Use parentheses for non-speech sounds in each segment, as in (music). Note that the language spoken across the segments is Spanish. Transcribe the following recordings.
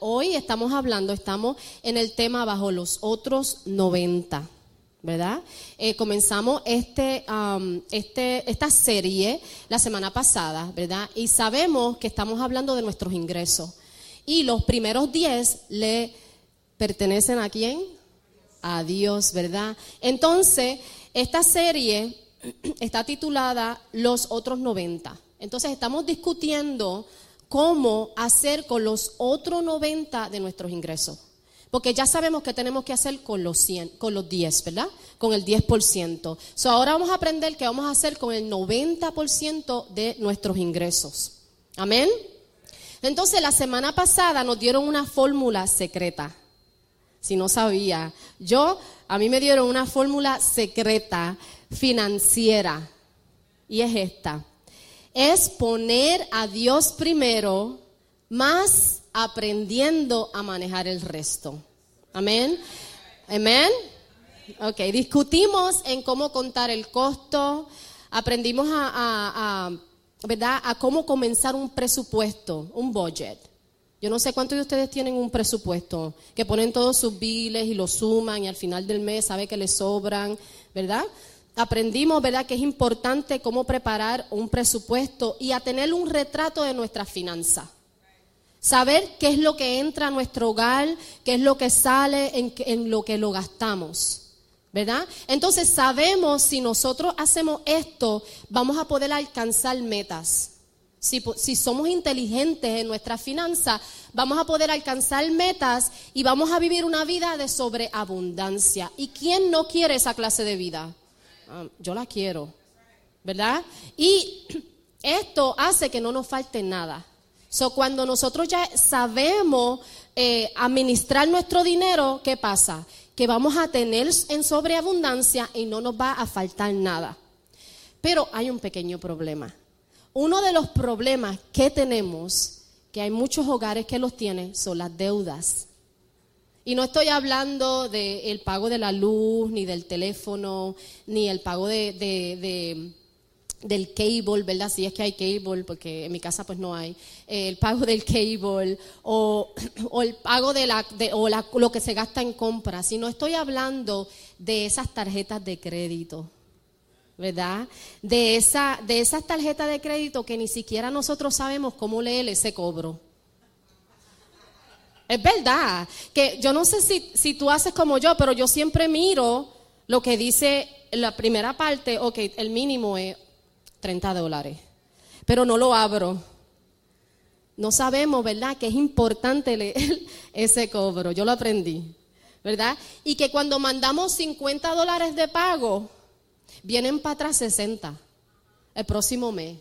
Hoy estamos hablando, estamos en el tema bajo los otros 90, ¿verdad? Eh, comenzamos este, este, esta serie la semana pasada, ¿verdad? Y sabemos que estamos hablando de nuestros ingresos. Y los primeros 10 le pertenecen a quién? A Dios, ¿verdad? Entonces, esta serie (clears throat) está titulada Los otros 90. Entonces, estamos discutiendo cómo hacer con los otros 90 de nuestros ingresos. Porque ya sabemos que tenemos que hacer con los 100, con los 10, ¿verdad? Con el 10%. So, ahora vamos a aprender qué vamos a hacer con el 90% de nuestros ingresos. Amén. Entonces, la semana pasada nos dieron una fórmula secreta. Si no sabía, yo, a mí me dieron una fórmula secreta financiera. Y es esta es poner a Dios primero, más aprendiendo a manejar el resto. Amén. Amén. Ok, discutimos en cómo contar el costo, aprendimos a, ¿verdad? a cómo comenzar un presupuesto, un budget. Yo no sé cuántos de ustedes tienen un presupuesto, que ponen todos sus biles y lo suman y al final del mes sabe que les sobran, ¿verdad? Aprendimos, ¿verdad?, que es importante cómo preparar un presupuesto y a tener un retrato de nuestra finanza. Saber qué es lo que entra a nuestro hogar, qué es lo que sale en, en lo que lo gastamos. ¿Verdad? Entonces sabemos si nosotros hacemos esto, vamos a poder alcanzar metas. Si, si, somos inteligentes en nuestra finanza, vamos a poder alcanzar metas y vamos a vivir una vida de sobreabundancia. ¿Y quién no quiere esa clase de vida? Ah, yo la quiero, ¿verdad? Y (clears throat) esto hace que no nos falte nada. So, cuando nosotros ya sabemos eh, administrar nuestro dinero, ¿qué pasa? Que vamos a tener en sobreabundancia y no nos va a faltar nada. Pero hay un pequeño problema. Uno de los problemas que tenemos, que hay muchos hogares que los tienen, son las deudas. Y no estoy hablando del pago de la luz, ni del teléfono, ni el pago de, del cable, ¿verdad? Si es que hay cable, porque en mi casa pues no hay. el pago del cable o, (clears throat) el pago de la, o lo que se gasta en compras. Si no estoy hablando de esas tarjetas de crédito. ¿verdad? De, esa, de esas tarjetas de crédito que ni siquiera nosotros sabemos cómo leer ese cobro. Es verdad, que yo no sé si, si tú haces como yo, pero yo siempre miro lo que dice la primera parte, ok, el mínimo es 30 dólares, pero no lo abro. No sabemos, ¿verdad?, que es importante leer (laughs) ese cobro. Yo lo aprendí, ¿verdad? Y que cuando mandamos 50 dólares de pago, vienen para atrás 60 el próximo mes.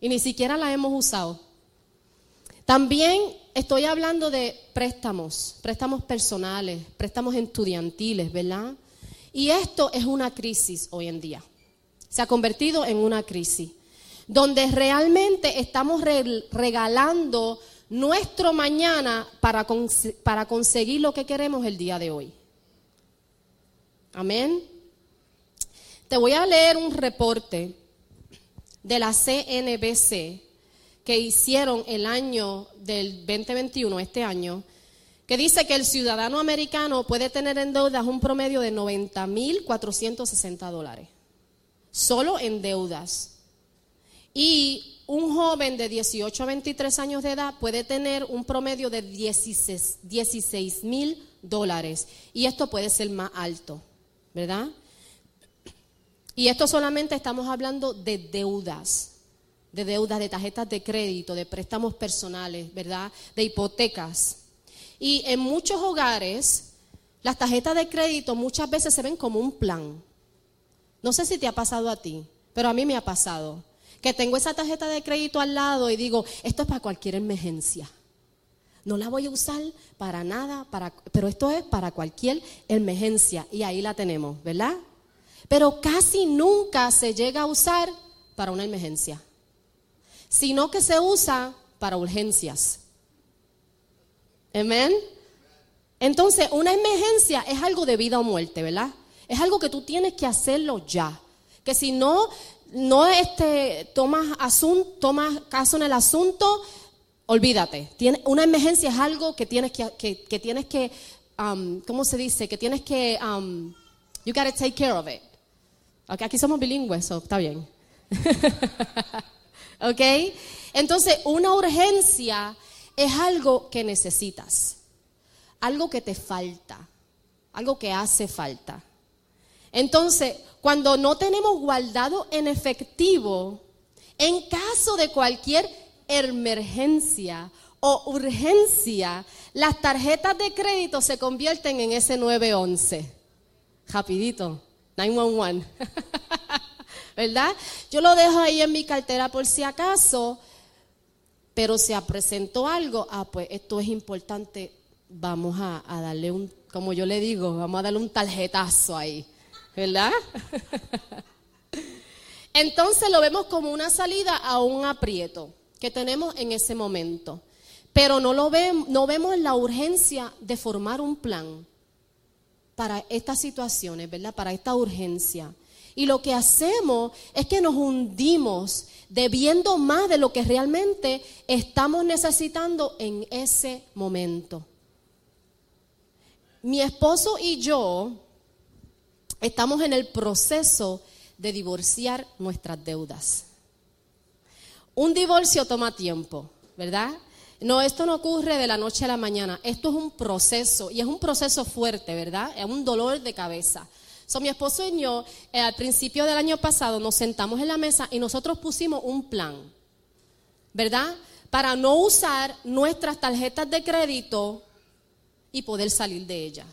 Y ni siquiera la hemos usado. También estoy hablando de préstamos, préstamos personales, préstamos estudiantiles, ¿verdad? Y esto es una crisis hoy en día. Se ha convertido en una crisis donde realmente estamos regalando nuestro mañana para, para conseguir lo que queremos el día de hoy. Amén. Te voy a leer un reporte de la CNBC que hicieron el año del 2021, este año, que dice que el ciudadano americano puede tener en deudas un promedio de 90.460 dólares, solo en deudas. Y un joven de 18 a 23 años de edad puede tener un promedio de 16 mil dólares. Y esto puede ser más alto, ¿verdad? Y esto solamente estamos hablando de deudas de deudas, de tarjetas de crédito, de préstamos personales, ¿verdad? De hipotecas. Y en muchos hogares, las tarjetas de crédito muchas veces se ven como un plan. No sé si te ha pasado a ti, pero a mí me ha pasado. Que tengo esa tarjeta de crédito al lado y digo, esto es para cualquier emergencia. No la voy a usar para nada, para, pero esto es para cualquier emergencia. Y ahí la tenemos, ¿verdad? Pero casi nunca se llega a usar para una emergencia sino que se usa para urgencias. Amén. Entonces, una emergencia es algo de vida o muerte, ¿verdad? Es algo que tú tienes que hacerlo ya. Que si no, no este, tomas, tomas caso en el asunto, olvídate. Tiene, una emergencia es algo que tienes que, que, tienes que um, ¿cómo se dice? Que tienes que, um, you gotta take care of it. Okay, aquí somos bilingües, so está bien. (laughs) ¿Ok? Entonces, una urgencia es algo que necesitas, algo que te falta, algo que hace falta. Entonces, cuando no tenemos guardado en efectivo, en caso de cualquier emergencia o urgencia, las tarjetas de crédito se convierten en ese 911. Rapidito, 911. (laughs) ¿Verdad? Yo lo dejo ahí en mi cartera por si acaso, pero se presentó algo, ah, pues esto es importante, vamos a, darle un, como yo le digo, vamos a darle un tarjetazo ahí, ¿verdad? (laughs) Entonces lo vemos como una salida a un aprieto que tenemos en ese momento. Pero no, lo vemos, no vemos la urgencia de formar un plan para estas situaciones, ¿verdad? Para esta urgencia. Y lo que hacemos es que nos hundimos debiendo más de lo que realmente estamos necesitando en ese momento. Mi esposo y yo estamos en el proceso de divorciar nuestras deudas. Un divorcio toma tiempo, ¿verdad? No, esto no ocurre de la noche a la mañana. Esto es un proceso y es un proceso fuerte, ¿verdad? Es un dolor de cabeza. So, mi esposo y yo, eh, al principio del año pasado, nos sentamos en la mesa y nosotros pusimos un plan, ¿verdad? Para no usar nuestras tarjetas de crédito y poder salir de ellas.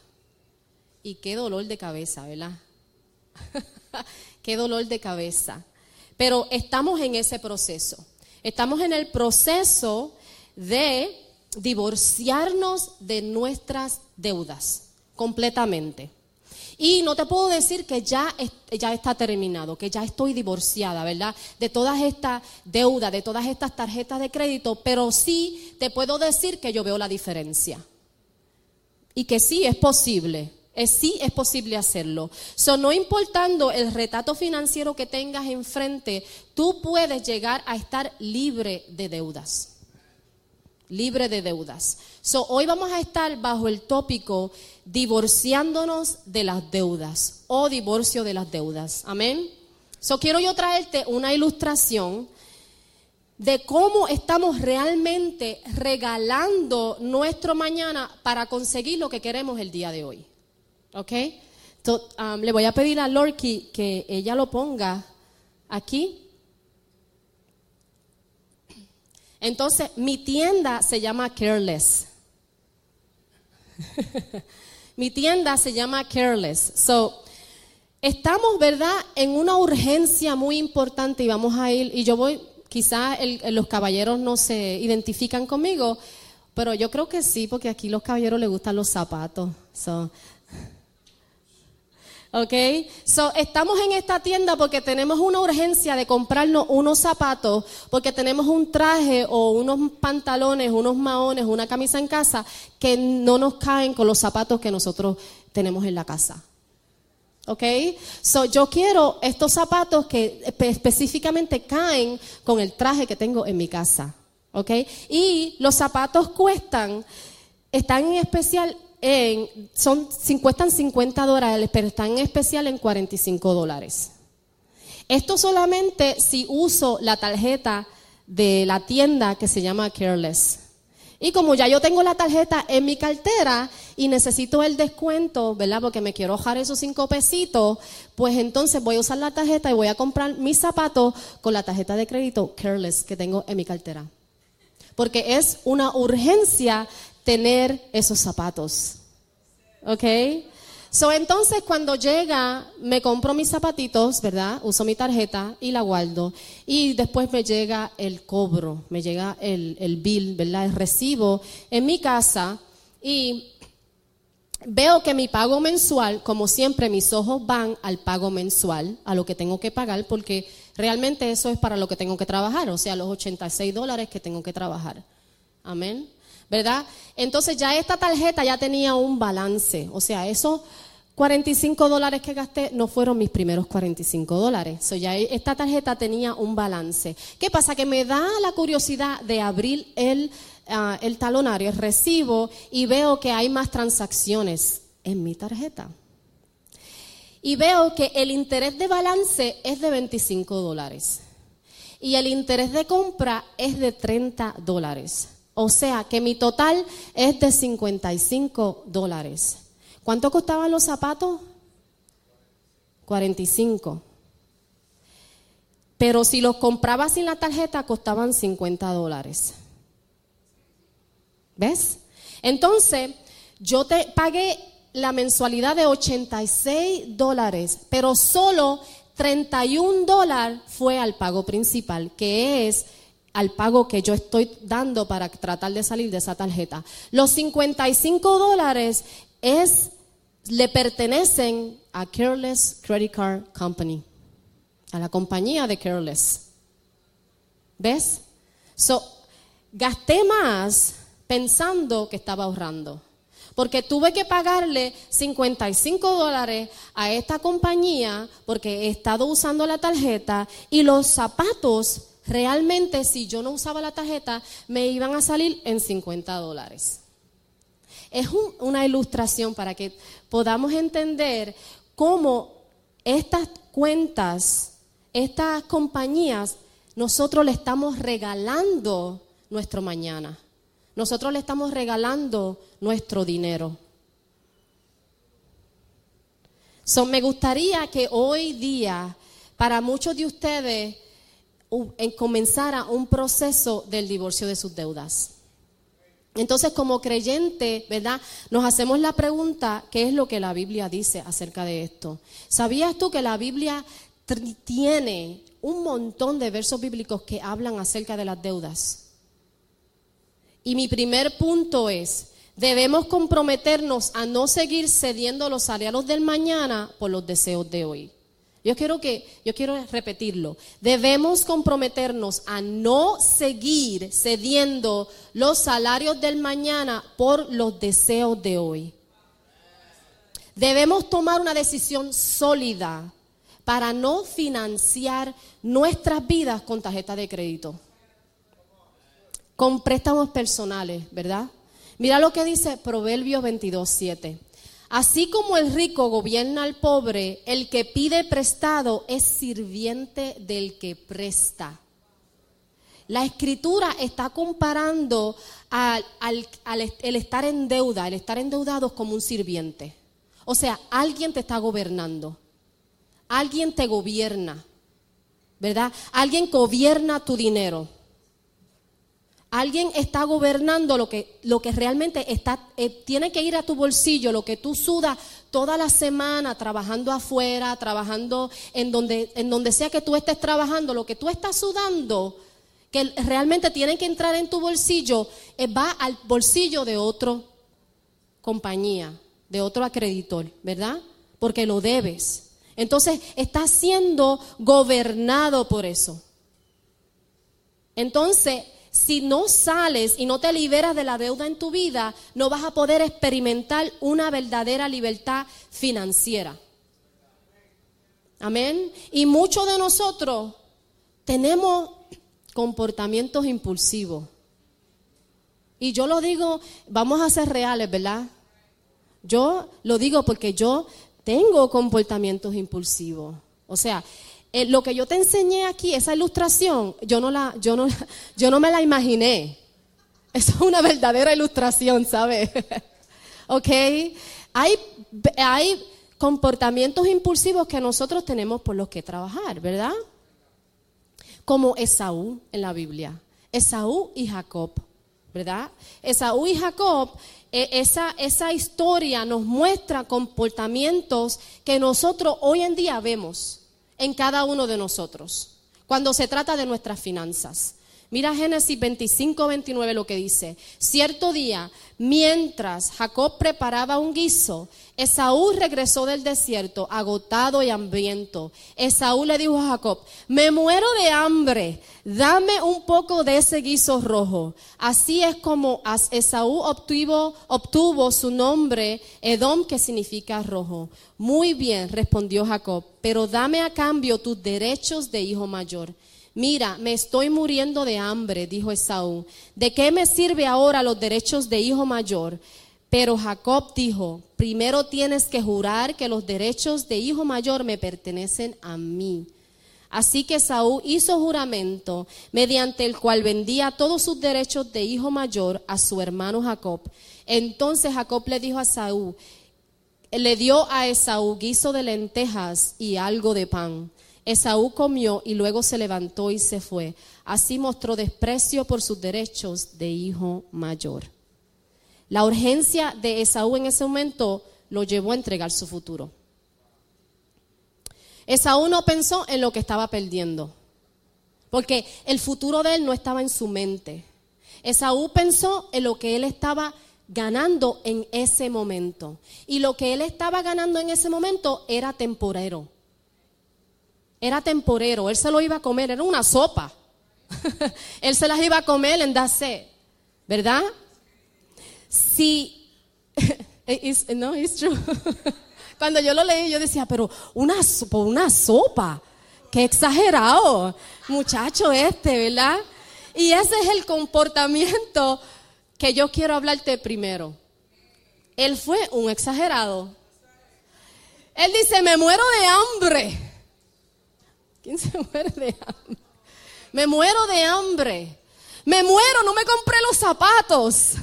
Y qué dolor de cabeza, ¿verdad? (laughs) qué dolor de cabeza. Pero estamos en ese proceso. Estamos en el proceso de divorciarnos de nuestras deudas completamente. Y no te puedo decir que ya, ya está terminado, que ya estoy divorciada, ¿verdad? De todas estas deudas, de todas estas tarjetas de crédito, pero sí te puedo decir que yo veo la diferencia. Y que sí es posible. Es, sí es posible hacerlo. So, no importando el retrato financiero que tengas enfrente, tú puedes llegar a estar libre de deudas. Libre de deudas. So, hoy vamos a estar bajo el tópico divorciándonos de las deudas o divorcio de las deudas. Amén. So, quiero yo traerte una ilustración de cómo estamos realmente regalando nuestro mañana para conseguir lo que queremos el día de hoy. ¿Ok? Um, le voy a pedir a Lorky que ella lo ponga aquí. Entonces, mi tienda se llama Careless. (laughs) mi tienda se llama Careless. So, estamos, ¿verdad?, en una urgencia muy importante y vamos a ir, y yo voy, quizás los caballeros no se identifican conmigo, pero yo creo que sí, porque aquí los caballeros les gustan los zapatos. So, ¿Ok? So, estamos en esta tienda porque tenemos una urgencia de comprarnos unos zapatos, porque tenemos un traje o unos pantalones, unos maones, una camisa en casa que no nos caen con los zapatos que nosotros tenemos en la casa. ¿Ok? So, yo quiero estos zapatos que específicamente caen con el traje que tengo en mi casa. ¿Ok? Y los zapatos cuestan, están en especial son, cuestan 50 dólares, pero están en especial en 45 dólares. Esto solamente si uso la tarjeta de la tienda que se llama Careless. Y como ya yo tengo la tarjeta en mi cartera y necesito el descuento, ¿verdad? Porque me quiero bajar esos cinco pesitos, pues entonces voy a usar la tarjeta y voy a comprar mis zapatos con la tarjeta de crédito Careless que tengo en mi cartera. Porque es una urgencia tener esos zapatos. ¿Ok? So, entonces cuando llega, me compro mis zapatitos, ¿verdad? Uso mi tarjeta y la guardo. Y después me llega el cobro, me llega el, el bill, ¿verdad? El recibo en mi casa y veo que mi pago mensual, como siempre, mis ojos van al pago mensual, a lo que tengo que pagar, porque realmente eso es para lo que tengo que trabajar, o sea, los 86 dólares que tengo que trabajar. Amén. ¿Verdad? Entonces ya esta tarjeta ya tenía un balance, o sea, eso 45 dólares que gasté no fueron mis primeros 45 dólares. So ya esta tarjeta tenía un balance. ¿Qué pasa? Que me da la curiosidad de abrir el, ah, el talonario, el recibo, y veo que hay más transacciones en mi tarjeta. Y veo que el interés de balance es de 25 dólares. Y el interés de compra es de 30 dólares. O sea que mi total es de 55 dólares. ¿Cuánto costaban los zapatos? 45. Pero si los compraba sin la tarjeta, costaban 50 dólares. ¿Ves? Entonces, yo te pagué la mensualidad de 86 dólares, pero solo 31 dólares fue al pago principal, que es al pago que yo estoy dando para tratar de salir de esa tarjeta. Los 55 dólares es le pertenecen a Careless Credit Card Company, a la compañía de Careless. ¿Ves? So, gasté más pensando que estaba ahorrando. Porque tuve que pagarle 55 dólares a esta compañía porque he estado usando la tarjeta y los zapatos realmente si yo no usaba la tarjeta me iban a salir en 50 dólares. Es una ilustración para que podamos entender cómo estas cuentas, estas compañías, nosotros le estamos regalando nuestro mañana. Nosotros le estamos regalando nuestro dinero. me gustaría que hoy día, para muchos de ustedes, comenzara un proceso del divorcio de sus deudas. Entonces, como creyente, ¿verdad? Nos hacemos la pregunta, ¿qué es lo que la Biblia dice acerca de esto? ¿Sabías tú que la Biblia tiene un montón de versos bíblicos que hablan acerca de las deudas? Y mi primer punto es, debemos comprometernos a no seguir cediendo los salarios del mañana por los deseos de hoy. Yo quiero que yo quiero repetirlo. Debemos comprometernos a no seguir cediendo los salarios del mañana por los deseos de hoy. Debemos tomar una decisión sólida para no financiar nuestras vidas con tarjeta de crédito. Con préstamos personales, ¿verdad? Mira lo que dice Proverbios 22, 7. Así como el rico gobierna al pobre, el que pide prestado es sirviente del que presta. La escritura está comparando al, el estar en deuda, el estar endeudados como un sirviente. O sea, alguien te está gobernando. Alguien te gobierna. ¿Verdad? Alguien gobierna tu dinero. Alguien está gobernando lo que, lo que realmente está, eh, tiene que ir a tu bolsillo, lo que tú sudas toda la semana trabajando afuera, trabajando en donde, en donde sea que tú estés trabajando, lo que tú estás sudando, que realmente tiene que entrar en tu bolsillo, eh, va al bolsillo de otra compañía, de otro acreditor, ¿verdad? Porque lo debes. Entonces, estás siendo gobernado por eso. Entonces, si no sales y no te liberas de la deuda en tu vida, no vas a poder experimentar una verdadera libertad financiera. Amén. Y muchos de nosotros tenemos comportamientos impulsivos. Y yo lo digo, vamos a ser reales, ¿verdad? Yo lo digo porque yo tengo comportamientos impulsivos. O sea, eh, lo que yo te enseñé aquí, esa ilustración, yo no, la, yo, no, (laughs) yo no me la imaginé. Es una verdadera ilustración, ¿sabes? (laughs) ¿Ok? Hay, hay comportamientos impulsivos que nosotros tenemos por los que trabajar, ¿verdad? Como Esaú en la Biblia. Esaú y Jacob, ¿verdad? Esaú y Jacob, e, esa, esa historia nos muestra comportamientos que nosotros hoy en día vemos en cada uno de nosotros cuando se trata de nuestras finanzas. Mira Génesis 25, 29 lo que dice. Cierto día, mientras Jacob preparaba un guiso, Esaú regresó del desierto, agotado y hambriento. Esaú le dijo a Jacob, me muero de hambre, dame un poco de ese guiso rojo. Así es como Esaú obtuvo, obtuvo su nombre, Edom, que significa rojo. Muy bien, respondió Jacob, pero dame a cambio tus derechos de hijo mayor. Mira, me estoy muriendo de hambre, dijo Esaú. ¿De qué me sirve ahora los derechos de hijo mayor? Pero Jacob dijo, primero tienes que jurar que los derechos de hijo mayor me pertenecen a mí. Así que Esaú hizo juramento mediante el cual vendía todos sus derechos de hijo mayor a su hermano Jacob. Entonces Jacob le dijo a Esaú, le dio a Esaú guiso de lentejas y algo de pan. Esaú comió y luego se levantó y se fue. Así mostró desprecio por sus derechos de hijo mayor. La urgencia de Esaú en ese momento lo llevó a entregar su futuro. Esaú no pensó en lo que estaba perdiendo, porque el futuro de él no estaba en su mente. Esaú pensó en lo que él estaba ganando en ese momento. Y lo que él estaba ganando en ese momento era temporero era temporero, él se lo iba a comer, era una sopa. (laughs) él se las iba a comer en Dase, ¿verdad? Si, (laughs) no, es true. (laughs) Cuando yo lo leí, yo decía, pero una, una sopa, qué exagerado, muchacho este, ¿verdad? Y ese es el comportamiento que yo quiero hablarte primero. Él fue un exagerado. Él dice, me muero de hambre. ¿Quién se (laughs) muere de hambre? Me muero de hambre. Me muero, no me compré los zapatos.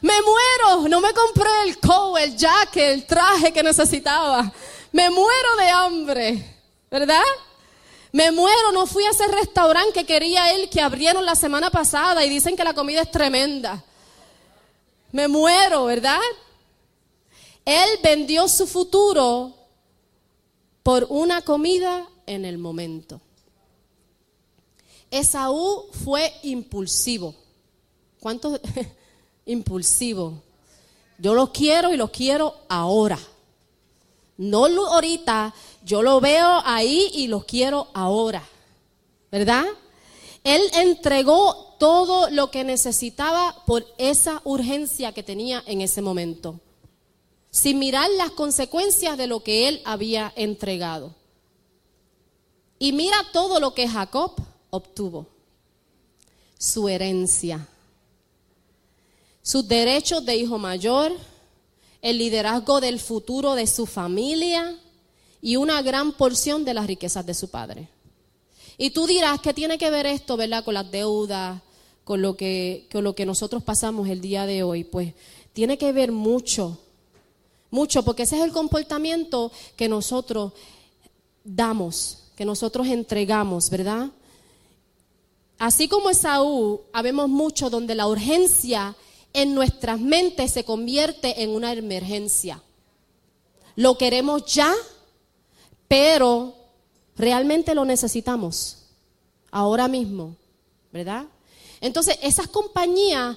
Me muero, no me compré el coat, el jacket, el traje que necesitaba. Me muero de hambre, ¿verdad? Me muero, no fui a ese restaurante que quería él que abrieron la semana pasada y dicen que la comida es tremenda. Me muero, ¿verdad? Él vendió su futuro por una comida en el momento. Esaú fue impulsivo. ¿Cuánto (laughs) impulsivo? Yo lo quiero y lo quiero ahora. No ahorita, yo lo veo ahí y lo quiero ahora. ¿Verdad? Él entregó todo lo que necesitaba por esa urgencia que tenía en ese momento, sin mirar las consecuencias de lo que él había entregado. Y mira todo lo que Jacob obtuvo. Su herencia, sus derechos de hijo mayor, el liderazgo del futuro de su familia y una gran porción de las riquezas de su padre. Y tú dirás, ¿qué tiene que ver esto, verdad, con las deudas, con lo que, con lo que nosotros pasamos el día de hoy? Pues tiene que ver mucho, mucho, porque ese es el comportamiento que nosotros damos que nosotros entregamos, ¿verdad? Así como Esaú, habemos mucho donde la urgencia en nuestras mentes se convierte en una emergencia. Lo queremos ya, pero realmente lo necesitamos ahora mismo, ¿verdad? Entonces, esas compañías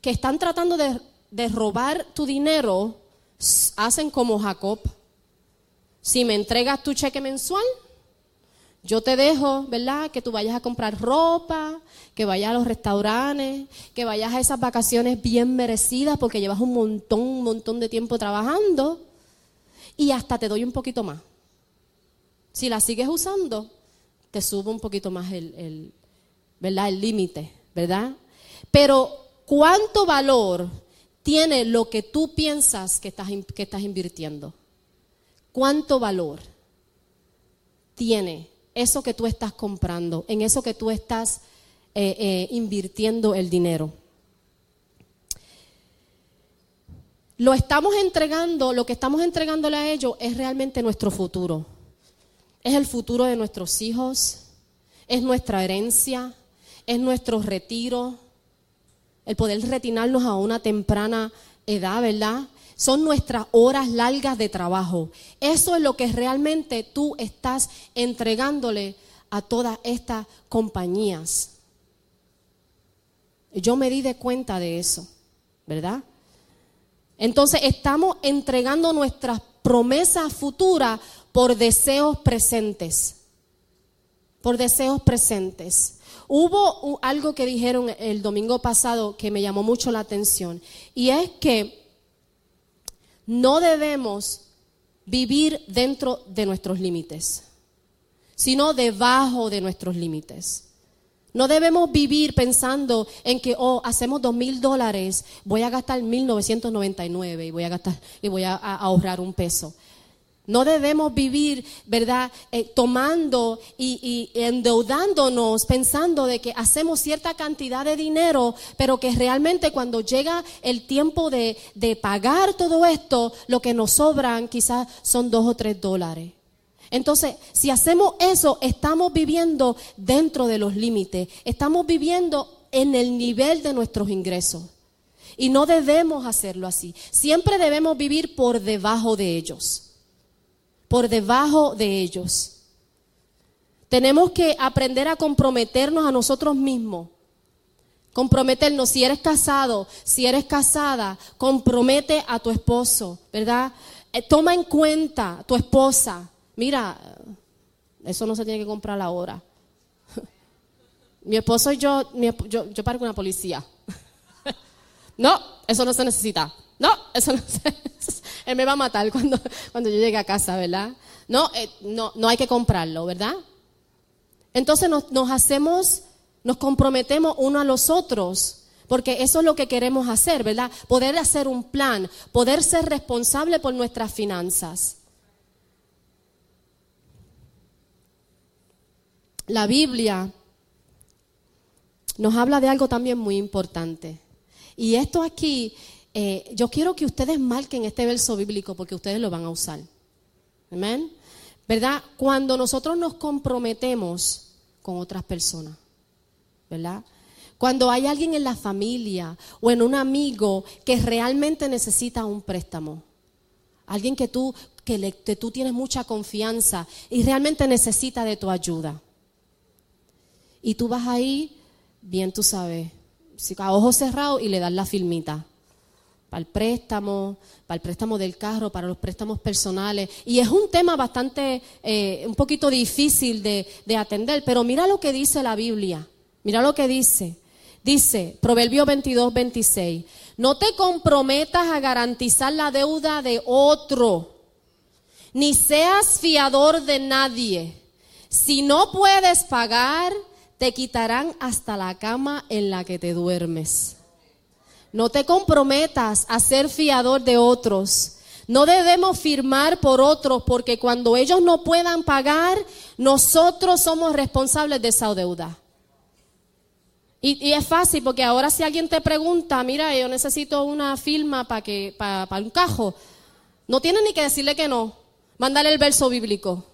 que están tratando de, de robar tu dinero hacen como Jacob si me entregas tu cheque mensual, yo te dejo, ¿verdad? Que tú vayas a comprar ropa, que vayas a los restaurantes, que vayas a esas vacaciones bien merecidas porque llevas un montón, un montón de tiempo trabajando y hasta te doy un poquito más. Si la sigues usando, te subo un poquito más el, ¿verdad? El límite, ¿verdad? Pero ¿cuánto valor tiene lo que tú piensas que estás, que estás invirtiendo? ¿Cuánto valor tiene eso que tú estás comprando, en eso que tú estás eh, eh, invirtiendo el dinero? Lo estamos entregando, lo que estamos entregándole a ellos es realmente nuestro futuro. Es el futuro de nuestros hijos, es nuestra herencia, es nuestro retiro, el poder retirarnos a una temprana edad, ¿verdad? Son nuestras horas largas de trabajo. Eso es lo que realmente tú estás entregándole a todas estas compañías. Yo me di de cuenta de eso, ¿verdad? Entonces estamos entregando nuestras promesas futuras por deseos presentes. Por deseos presentes. Hubo algo que dijeron el domingo pasado que me llamó mucho la atención y es que no debemos vivir dentro de nuestros límites, sino debajo de nuestros límites. No debemos vivir pensando en que, oh, hacemos dos mil dólares, voy a gastar mil novecientos noventa y nueve y voy a gastar y voy a, ahorrar un peso. No debemos vivir, ¿verdad?, eh, tomando y, endeudándonos pensando de que hacemos cierta cantidad de dinero, pero que realmente cuando llega el tiempo de, de pagar todo esto, lo que nos sobran quizás son dos o tres dólares. Entonces, si hacemos eso, estamos viviendo dentro de los límites, estamos viviendo en el nivel de nuestros ingresos. Y no debemos hacerlo así. Siempre debemos vivir por debajo de ellos. Por debajo de ellos. Tenemos que aprender a comprometernos a nosotros mismos. Comprometernos, si eres casado, si eres casada, compromete a tu esposo, ¿verdad? Eh, toma en cuenta a tu esposa, mira, eso no se tiene que comprar ahora. (laughs) Mi esposo y yo, yo, yo parezco una policía. (laughs) no, eso no se necesita. No, eso no se (laughs) Él me va a matar cuando, cuando yo llegue a casa, ¿verdad? No, eh, no, no hay que comprarlo, ¿verdad? Entonces nos, nos hacemos, nos comprometemos uno a los otros, porque eso es lo que queremos hacer, ¿verdad? Poder hacer un plan, poder ser responsable por nuestras finanzas. la Biblia nos habla de algo también muy importante. Y esto aquí, eh, yo quiero que ustedes marquen este verso bíblico porque ustedes lo van a usar. Amén. ¿Verdad? Cuando nosotros nos comprometemos con otras personas, ¿verdad? Cuando hay alguien en la familia o en un amigo que realmente necesita un préstamo, alguien que tú, que, tú tienes mucha confianza y realmente necesita de tu ayuda. Y tú vas ahí, bien tú sabes, a ojos cerrados y le das la filmita. Para el préstamo, para el préstamo del carro, para los préstamos personales. Y es un tema bastante, eh, un poquito difícil de, de atender, pero mira lo que dice la Biblia. Mira lo que dice. Dice, Proverbio 22, 26, no te comprometas a garantizar la deuda de otro, ni seas fiador de nadie. Si no puedes pagar, te quitarán hasta la cama en la que te duermes. No te comprometas a ser fiador de otros. No debemos firmar por otros porque cuando ellos no puedan pagar, nosotros somos responsables de esa deuda. Y, es fácil porque ahora si alguien te pregunta, mira, yo necesito una firma para que para, un cajo, no tienes ni que decirle que no. Mándale el verso bíblico.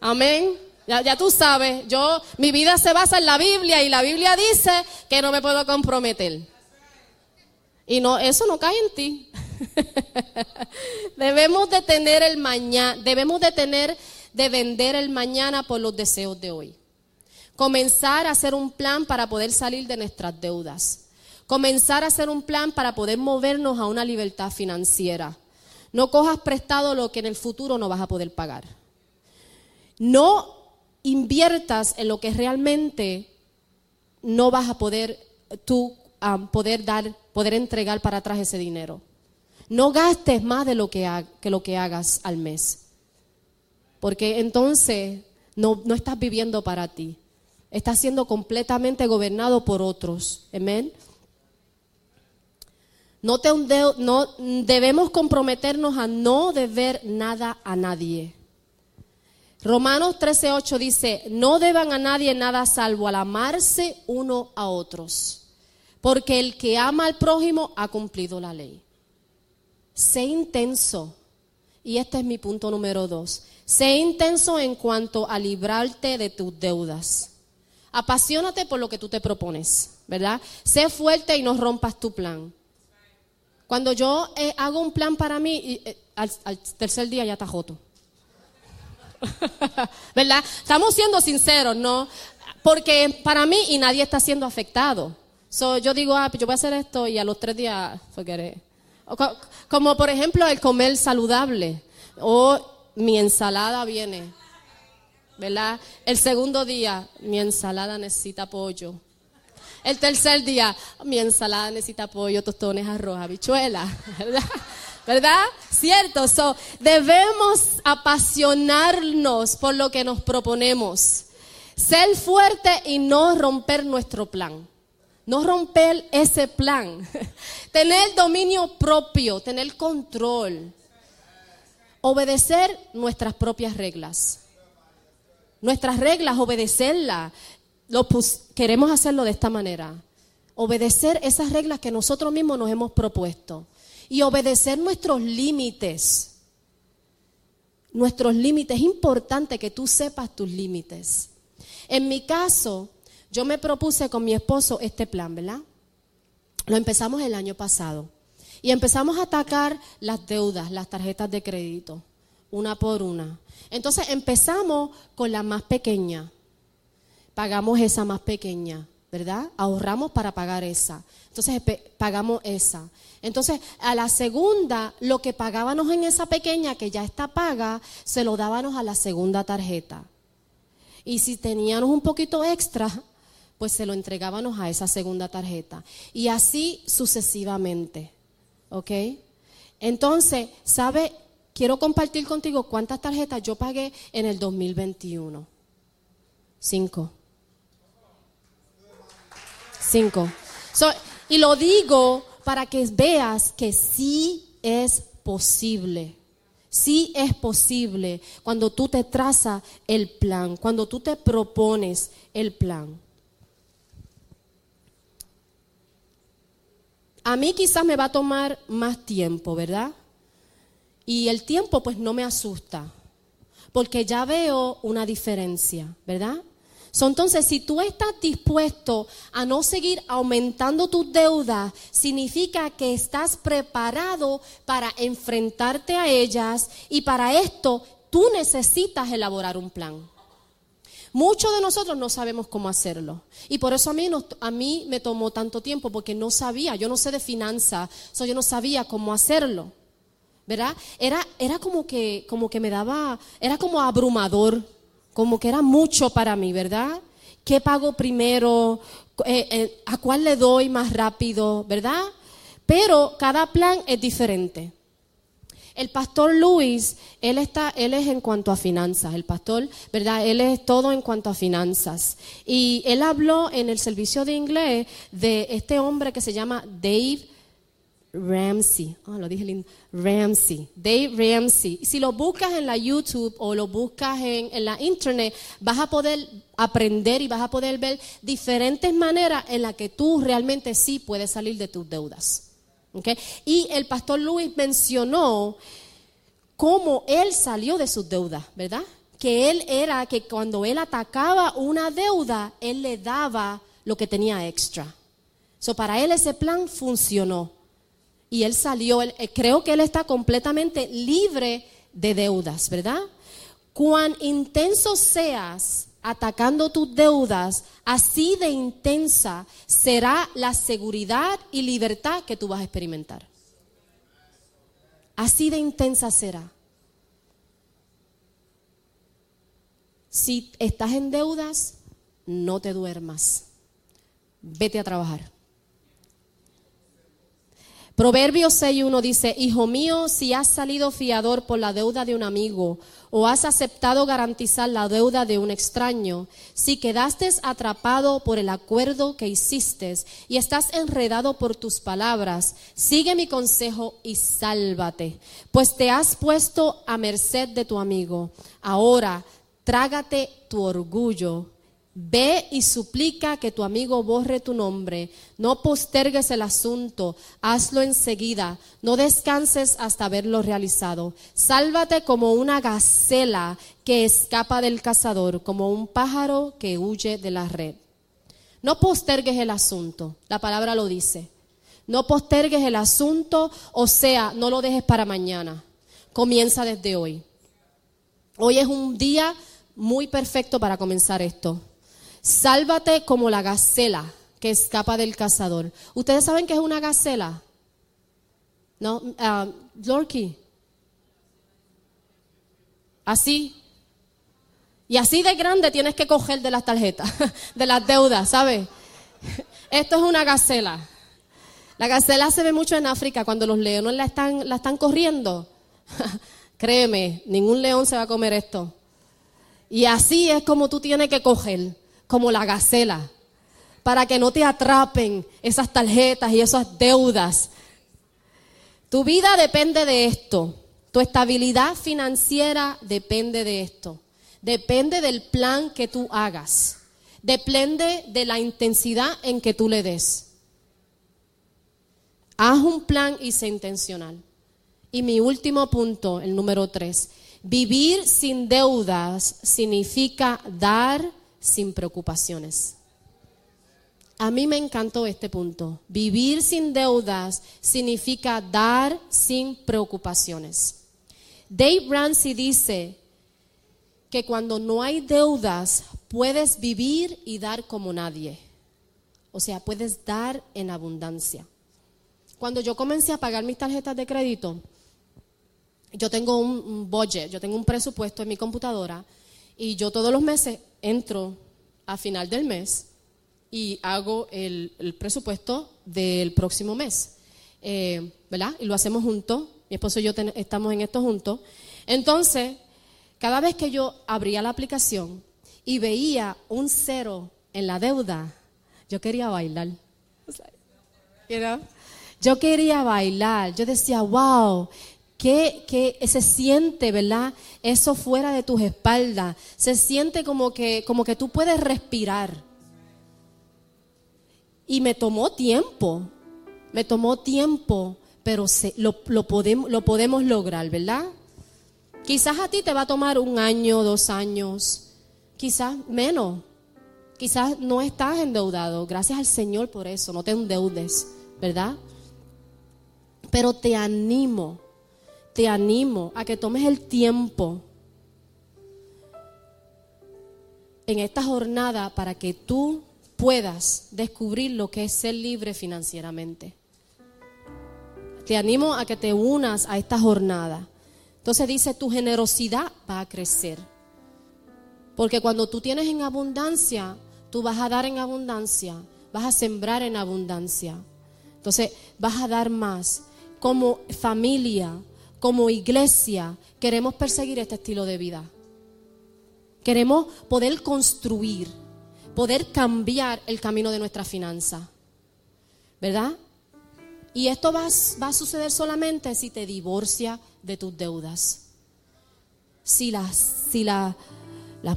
Amén. Ya, tú sabes, yo, mi vida se basa en la Biblia y la Biblia dice que no me puedo comprometer. Y no, eso no cae en ti. (laughs) debemos de tener el mañana, debemos de tener, de vender el mañana por los deseos de hoy. Comenzar a hacer un plan para poder salir de nuestras deudas. Comenzar a hacer un plan para poder movernos a una libertad financiera. No cojas prestado lo que en el futuro no vas a poder pagar. No inviertas en lo que realmente no vas a poder tú poder dar, poder entregar para atrás ese dinero. No gastes más de lo que, que lo que hagas al mes. Porque entonces no, no estás viviendo para ti. Estás siendo completamente gobernado por otros. Amén. No, te, no debemos comprometernos a no deber nada a nadie. Romanos 13:8 dice, no deban a nadie nada salvo al amarse uno a otros, porque el que ama al prójimo ha cumplido la ley. Sé intenso, y este es mi punto número dos, sé intenso en cuanto a librarte de tus deudas. Apasionate por lo que tú te propones, ¿verdad? Sé fuerte y no rompas tu plan. Cuando yo eh, hago un plan para mí, eh, al, al tercer día ya está joto. (laughs) ¿Verdad? Estamos siendo sinceros, ¿no? Porque para mí y nadie está siendo afectado. So, yo digo, ah, pues yo voy a hacer esto y a los tres días, forget Como por ejemplo el comer saludable o mi ensalada viene, ¿verdad? El segundo día, mi ensalada necesita pollo. El tercer día, mi ensalada necesita pollo, tostones, arroz, habichuela, (laughs) ¿verdad? ¿Verdad? Cierto. So, debemos apasionarnos por lo que nos proponemos. Ser fuerte y no romper nuestro plan. No romper ese plan. (laughs) tener dominio propio, tener control. Obedecer nuestras propias reglas. Nuestras reglas, obedecerlas. queremos hacerlo de esta manera. Obedecer esas reglas que nosotros mismos nos hemos propuesto y obedecer nuestros límites. Nuestros límites, es importante que tú sepas tus límites. En mi caso, yo me propuse con mi esposo este plan, ¿verdad? Lo empezamos el año pasado. Y empezamos a atacar las deudas, las tarjetas de crédito, una por una. Entonces empezamos con la más pequeña. Pagamos esa más pequeña, ¿verdad? Ahorramos para pagar esa. Entonces pagamos esa. Entonces, a la segunda, lo que pagábamos en esa pequeña, que ya está paga, se lo dábamos a la segunda tarjeta. Y si teníamos un poquito extra, pues se lo entregábamos a esa segunda tarjeta. Y así sucesivamente. ¿Ok? Entonces, ¿sabe? Quiero compartir contigo cuántas tarjetas yo pagué en el 2021. Cinco. Cinco. y lo digo para que veas que sí es posible. Sí es posible cuando tú te trazas el plan, cuando tú te propones el plan. A mí quizás me va a tomar más tiempo, ¿verdad? Y el tiempo pues no me asusta, porque ya veo una diferencia, ¿verdad? Entonces, si tú estás dispuesto a no seguir aumentando tus deudas, significa que estás preparado para enfrentarte a ellas y para esto tú necesitas elaborar un plan. Muchos de nosotros no sabemos cómo hacerlo. Y por eso a mí, a mí me tomó tanto tiempo, porque no sabía, yo no sé de finanzas, yo no sabía cómo hacerlo. ¿Verdad? Era, era como, que, como que me daba, era como abrumador como que era mucho para mí, ¿verdad? ¿Qué pago primero? Eh, eh, ¿A cuál le doy más rápido? ¿Verdad? Pero cada plan es diferente. El pastor Luis, él está, él es en cuanto a finanzas, el pastor, ¿verdad? Él es todo en cuanto a finanzas. Y él habló en el servicio de inglés de este hombre que se llama Dave Ramsey. Ah, lo dije lindo. Ramsey. Dave Ramsey. Si lo buscas en la YouTube o lo buscas en, en, la internet, vas a poder aprender y vas a poder ver diferentes maneras en las que tú realmente sí puedes salir de tus deudas. ¿Okay? Y el pastor Luis mencionó cómo él salió de sus deudas, ¿verdad? Que él era que cuando él atacaba una deuda, él le daba lo que tenía extra. So, para él ese plan funcionó y él salió, eh, creo que él está completamente libre de deudas, ¿verdad? Cuán intenso seas atacando tus deudas, así de intensa será la seguridad y libertad que tú vas a experimentar. Así de intensa será. Si estás en deudas, no te duermas. Vete a trabajar. Proverbios 6.1 dice, Hijo mío, si has salido fiador por la deuda de un amigo o has aceptado garantizar la deuda de un extraño, si quedaste atrapado por el acuerdo que hiciste y estás enredado por tus palabras, sigue mi consejo y sálvate, pues te has puesto a merced de tu amigo. Ahora, trágate tu orgullo Ve y suplica que tu amigo borre tu nombre. No postergues el asunto, hazlo enseguida. No descanses hasta haberlo realizado. Sálvate como una gacela que escapa del cazador, como un pájaro que huye de la red. No postergues el asunto, la palabra lo dice. No postergues el asunto, o sea, no lo dejes para mañana. Comienza desde hoy. Hoy es un día muy perfecto para comenzar esto. Sálvate como la gacela que escapa del cazador. ¿Ustedes saben qué es una gacela? ¿No? Uh, Lorky. Así. Y así de grande tienes que coger de las tarjetas, (laughs) de las deudas, ¿sabes? Esto es una gacela. La gacela se ve mucho en África cuando los leones la están, la están corriendo. (laughs) Créeme, ningún león se va a comer esto. Y así es como tú tienes que coger, como la gacela, para que no te atrapen esas tarjetas y esas deudas. Tu vida depende de esto. Tu estabilidad financiera depende de esto. Depende del plan que tú hagas. Depende de la intensidad en que tú le des. Haz un plan y sé intencional. Y mi último punto, el número tres. Vivir sin deudas significa dar sin preocupaciones. A mí me encantó este punto. Vivir sin deudas significa dar sin preocupaciones. Dave Ramsey dice que cuando no hay deudas puedes vivir y dar como nadie. O sea, puedes dar en abundancia. Cuando yo comencé a pagar mis tarjetas de crédito, yo tengo un, budget, yo tengo un presupuesto en mi computadora y yo todos los meses entro a final del mes y hago el, presupuesto del próximo mes, eh, ¿verdad? Y lo hacemos juntos, mi esposo y yo estamos en esto juntos. Entonces, cada vez que yo abría la aplicación y veía un cero en la deuda, yo quería bailar. Yo quería bailar, yo decía, wow, que, se siente, ¿verdad? Eso fuera de tus espaldas. Se siente como que, como que tú puedes respirar. Y me tomó tiempo, me tomó tiempo, pero lo, lo, podemos, lo podemos lograr, ¿verdad? Quizás a ti te va a tomar un año, dos años, quizás menos. Quizás no estás endeudado. Gracias al Señor por eso, no te endeudes, ¿verdad? Pero te animo te animo a que tomes el tiempo en esta jornada para que tú puedas descubrir lo que es ser libre financieramente. Te animo a que te unas a esta jornada. Entonces dice, tu generosidad va a crecer. Porque cuando tú tienes en abundancia, tú vas a dar en abundancia, vas a sembrar en abundancia. Entonces vas a dar más. Como familia, como iglesia queremos perseguir este estilo de vida. Queremos poder construir, poder cambiar el camino de nuestra finanza. ¿Verdad? Y esto va, a suceder solamente si te divorcias de tus deudas. Si las, si las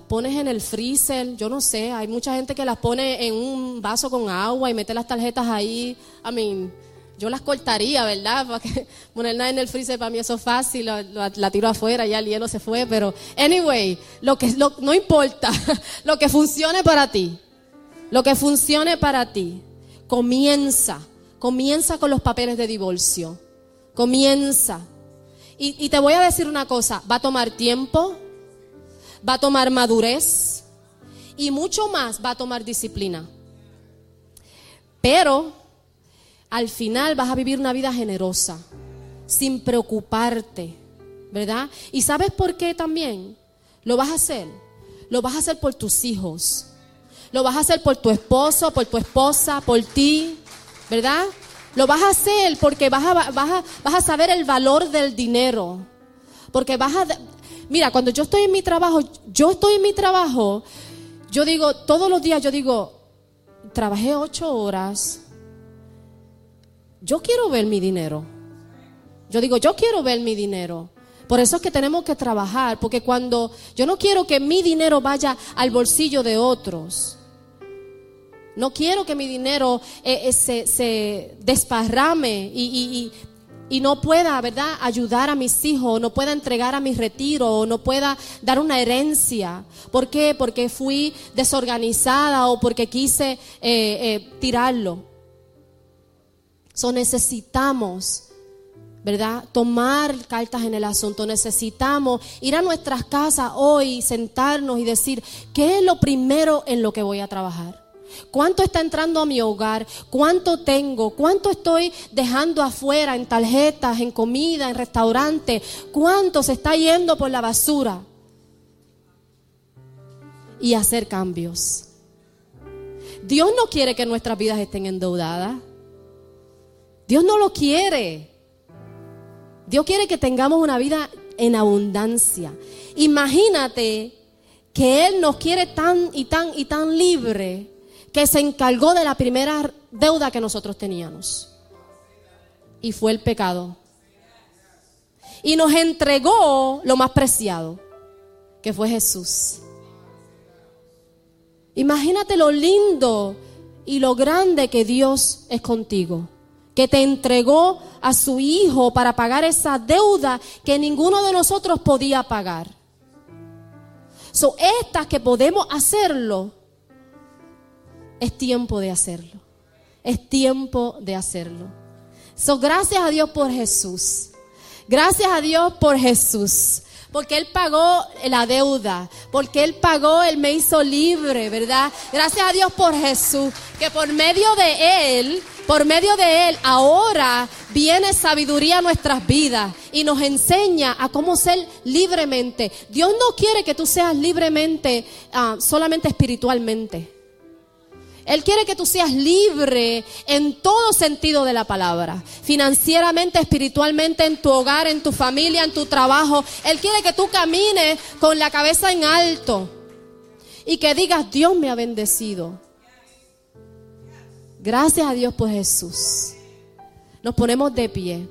pones en el freezer, yo no sé, hay mucha gente que las pone en un vaso con agua y mete las tarjetas ahí. I mean, yo las cortaría, ¿verdad? (laughs) Porque ponerla en el freezer para mí eso es fácil, la, tiro afuera, ya el hielo se fue, pero anyway, lo que no importa, (laughs) lo que funcione para ti, lo que funcione para ti, comienza, comienza con los papeles de divorcio, comienza. Y te voy a decir una cosa, va a tomar tiempo, va a tomar madurez y mucho más va a tomar disciplina. Pero al final vas a vivir una vida generosa, sin preocuparte, ¿verdad? ¿Y sabes por qué también? Lo vas a hacer. Lo vas a hacer por tus hijos. Lo vas a hacer por tu esposo, por tu esposa, por ti, ¿verdad? Lo vas a hacer porque vas a, vas vas a saber el valor del dinero. Porque vas a... Mira, cuando yo estoy en mi trabajo, yo estoy en mi trabajo, yo digo, todos los días yo digo, trabajé ocho horas, yo quiero ver mi dinero. Yo digo, yo quiero ver mi dinero. Por eso es que tenemos que trabajar, porque cuando yo no quiero que mi dinero vaya al bolsillo de otros. No quiero que mi dinero eh, eh, se, desparrame y, y, no pueda, ¿verdad?, ayudar a mis hijos, no pueda entregar a mi retiro, no pueda dar una herencia. ¿Por qué? Porque fui desorganizada o porque quise eh, tirarlo. So necesitamos ¿verdad? Tomar cartas en el asunto. Necesitamos ir a nuestras casas hoy, sentarnos y decir, ¿qué es lo primero en lo que voy a trabajar? ¿Cuánto está entrando a mi hogar? ¿Cuánto tengo? ¿Cuánto estoy dejando afuera en tarjetas, en comida, en restaurantes? ¿Cuánto se está yendo por la basura? Y hacer cambios. Dios no quiere que nuestras vidas estén endeudadas. Dios no lo quiere. Dios quiere que tengamos una vida en abundancia. Imagínate que Él nos quiere tan y tan y tan libre que se encargó de la primera deuda que nosotros teníamos. Y fue el pecado. Y nos entregó lo más preciado, que fue Jesús. Imagínate lo lindo y lo grande que Dios es contigo, que te entregó a su Hijo para pagar esa deuda que ninguno de nosotros podía pagar. Son estas que podemos hacerlo, es tiempo de hacerlo. Es tiempo de hacerlo. So, gracias a Dios por Jesús. Gracias a Dios por Jesús. Porque Él pagó la deuda. Porque Él pagó, Él me hizo libre, ¿verdad? Gracias a Dios por Jesús. Que por medio de Él, por medio de Él, ahora viene sabiduría a nuestras vidas. Y nos enseña a cómo ser libremente. Dios no quiere que tú seas libremente ah, solamente espiritualmente. Él quiere que tú seas libre en todo sentido de la palabra. Financieramente, espiritualmente, en tu hogar, en tu familia, en tu trabajo. Él quiere que tú camines con la cabeza en alto. Y que digas, Dios me ha bendecido. Gracias a Dios por Jesús. Nos ponemos de pie.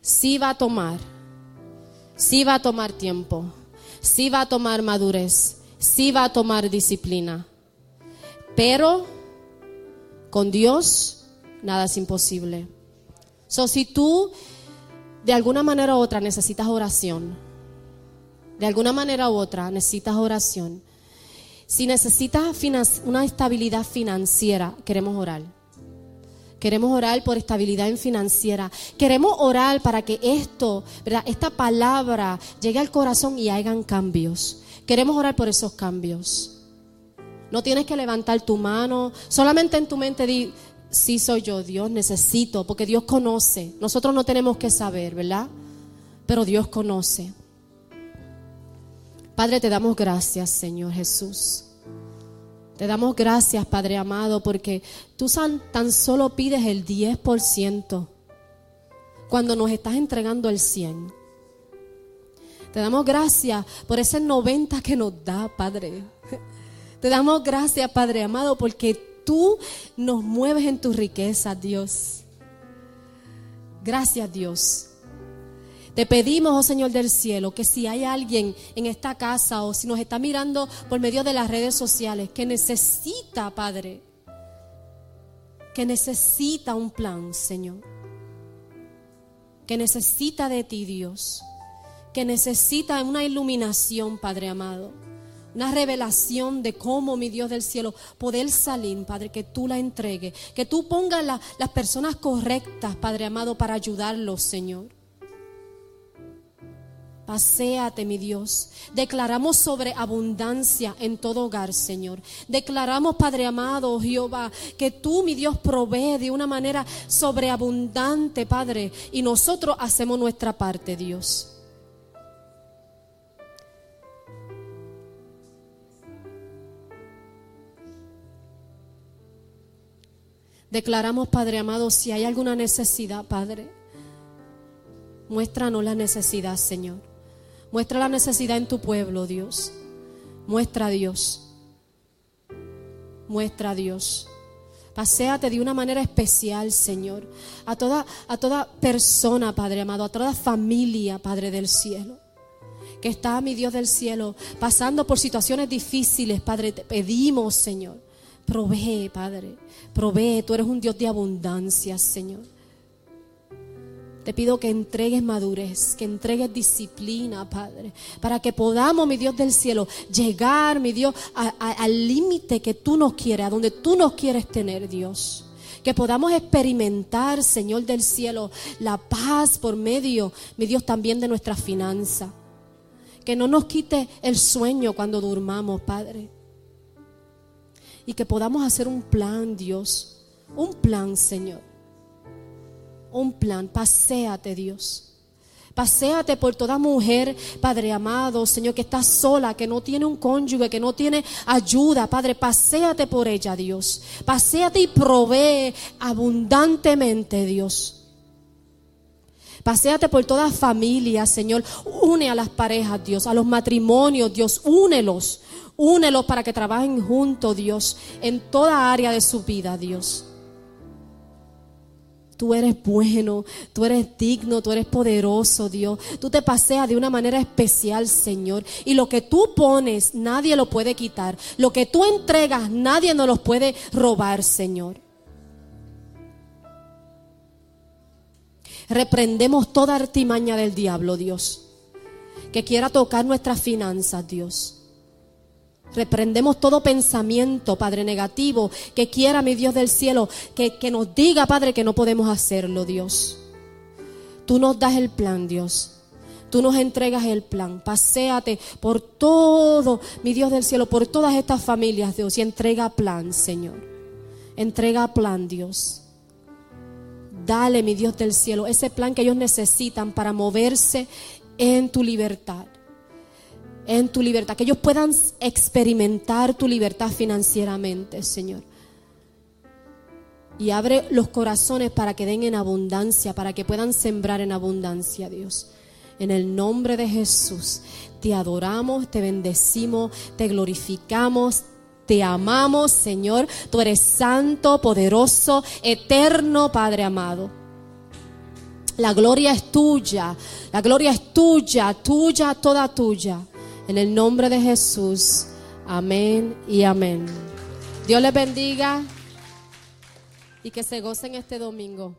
Sí va a tomar. Sí va a tomar tiempo. Sí va a tomar madurez sí va a tomar disciplina. Pero con Dios nada es imposible. So, si tú de alguna manera u otra necesitas oración, de alguna manera u otra necesitas oración, si necesitas una estabilidad financiera, queremos orar. Queremos orar por estabilidad financiera. Queremos orar para que esto, ¿verdad? esta palabra llegue al corazón y hagan cambios. Queremos orar por esos cambios. No tienes que levantar tu mano, solamente en tu mente di, sí soy yo, Dios necesito, porque Dios conoce. Nosotros no tenemos que saber, ¿verdad? Pero Dios conoce. Padre, te damos gracias, Señor Jesús. Te damos gracias, Padre amado, porque tú tan solo pides el 10% cuando nos estás entregando el 100%. Te damos gracias por ese 90 que nos da, Padre. (laughs) Te damos gracias, Padre amado, porque tú nos mueves en tu riqueza, Dios. Gracias, Dios. Te pedimos, oh Señor del cielo, que si hay alguien en esta casa o si nos está mirando por medio de las redes sociales que necesita, Padre, que necesita un plan, Señor, que necesita de ti, Dios que necesita una iluminación, Padre amado. Una revelación de cómo, mi Dios del cielo, poder salir, Padre, que tú la entregues. Que tú pongas las personas correctas, Padre amado, para ayudarlos, Señor. Paseate, mi Dios. Declaramos sobre abundancia en todo hogar, Señor. Declaramos, Padre amado, Jehová, que tú, mi Dios, provee de una manera sobreabundante, Padre. Y nosotros hacemos nuestra parte, Dios. Declaramos, Padre amado, si hay alguna necesidad, Padre, muéstranos la necesidad, Señor. Muestra la necesidad en tu pueblo, Dios. Muestra Dios. Muestra Dios. Paseate de una manera especial, Señor, a toda, a toda persona, Padre amado, a toda familia, Padre del cielo que está, mi Dios del cielo, pasando por situaciones difíciles, Padre, te pedimos, Señor, Provee, Padre. Provee. Tú eres un Dios de abundancia, Señor. Te pido que entregues madurez, que entregues disciplina, Padre, para que podamos, mi Dios del cielo, llegar, mi Dios, al límite que tú nos quieres, a donde tú nos quieres tener, Dios. Que podamos experimentar, Señor del cielo, la paz por medio, mi Dios, también de nuestra finanza. Que no nos quite el sueño cuando durmamos, Padre. Y que podamos hacer un plan, Dios. Un plan, Señor. Un plan. Paseate, Dios Paseate por toda mujer, Padre amado, Señor, que está sola, que no tiene un cónyuge, que no tiene ayuda, Padre. Paseate por ella, Dios. Paseate y provee abundantemente, Dios. Paseate por toda familia, Señor. Une a las parejas, Dios, a los matrimonios, Dios. Únelos. Únelos para que trabajen juntos, Dios, en toda área de su vida, Dios. Tú eres bueno, tú eres digno, tú eres poderoso, Dios. Tú te paseas de una manera especial, Señor. Y lo que tú pones, nadie lo puede quitar. Lo que tú entregas, nadie nos lo puede robar, Señor. Reprendemos toda artimaña del diablo, Dios, que quiera tocar nuestras finanzas, Dios. Reprendemos todo pensamiento, Padre, negativo, que quiera, mi Dios del cielo, que, que nos diga, Padre, que no podemos hacerlo, Dios. Tú nos das el plan, Dios. Tú nos entregas el plan. Paseate por todo, mi Dios del cielo, por todas estas familias, Dios, y entrega plan, Señor. Entrega plan, Dios. Dale, mi Dios del cielo, ese plan que ellos necesitan para moverse en tu libertad en tu libertad, que ellos puedan experimentar tu libertad financieramente, Señor. Y abre los corazones para que den en abundancia, para que puedan sembrar en abundancia, Dios. En el nombre de Jesús, te adoramos, te bendecimos, te glorificamos, te amamos, Señor. Tú eres santo, poderoso, eterno, Padre amado. La gloria es tuya, la gloria es tuya, tuya, toda tuya. En el nombre de Jesús. Amén y amén. Dios les bendiga y que se gocen este domingo.